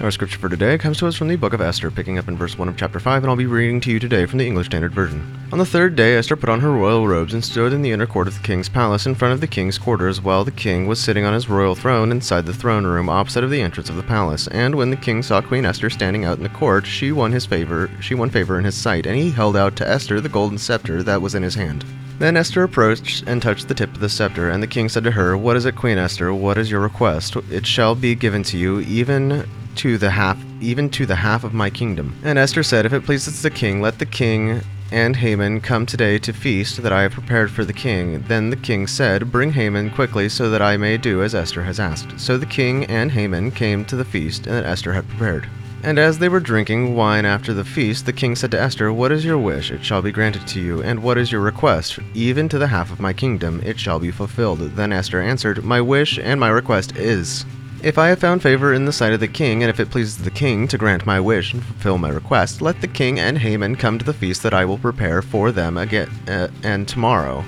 Our scripture for today comes to us from the book of Esther, picking up in verse 1 of chapter 5, and I'll be reading to you today from the English Standard Version. On the third day, Esther put on her royal robes and stood in the inner court of the king's palace in front of the king's quarters, while the king was sitting on his royal throne inside the throne room opposite of the entrance of the palace. And when the king saw Queen Esther standing out in the court, she won his favor, she won favor in his sight, and he held out to Esther the golden scepter that was in his hand. Then Esther approached and touched the tip of the scepter, and the king said to her, What is it, Queen Esther? What is your request? It shall be given to you, even to the half even to the half of my kingdom. And Esther said, If it pleases the king, let the king and Haman come today to feast that I have prepared for the king. Then the king said, Bring Haman quickly, so that I may do as Esther has asked. So the king and Haman came to the feast that Esther had prepared. And as they were drinking wine after the feast, the king said to Esther, What is your wish? It shall be granted to you. And what is your request? Even to the half of my kingdom, it shall be fulfilled. Then Esther answered, My wish and my request is if I have found favor in the sight of the king, and if it pleases the king to grant my wish and fulfill my request, let the king and Haman come to the feast that I will prepare for them again, uh, and tomorrow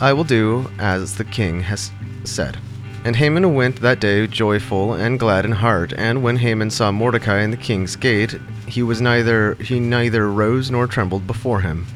I will do as the king has said. And Haman went that day joyful and glad in heart. And when Haman saw Mordecai in the king's gate, he was neither he neither rose nor trembled before him.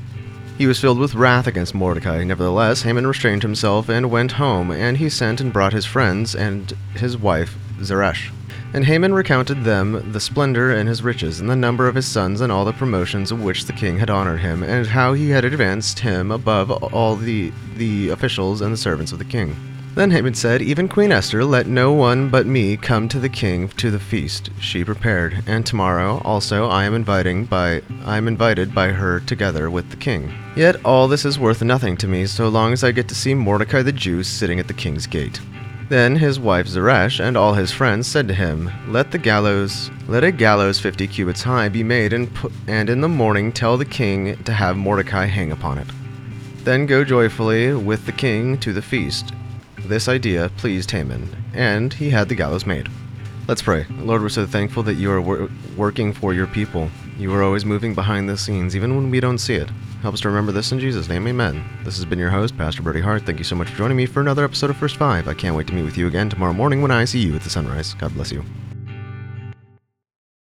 He was filled with wrath against Mordecai. Nevertheless, Haman restrained himself and went home, and he sent and brought his friends and his wife Zeresh. And Haman recounted them the splendor and his riches, and the number of his sons, and all the promotions of which the king had honored him, and how he had advanced him above all the, the officials and the servants of the king. Then Haman said, Even Queen Esther, let no one but me come to the king to the feast she prepared, and tomorrow also I am inviting by I am invited by her together with the king. Yet all this is worth nothing to me so long as I get to see Mordecai the Jew sitting at the king's gate. Then his wife Zeresh and all his friends said to him, Let the gallows, let a gallows fifty cubits high be made, and, and in the morning tell the king to have Mordecai hang upon it. Then go joyfully with the king to the feast. This idea pleased Haman, and he had the gallows made. Let's pray. Lord, we're so thankful that you are wor- working for your people. You are always moving behind the scenes, even when we don't see it. Help us to remember this in Jesus' name, amen. This has been your host, Pastor Brody Hart. Thank you so much for joining me for another episode of First Five. I can't wait to meet with you again tomorrow morning when I see you at the sunrise. God bless you.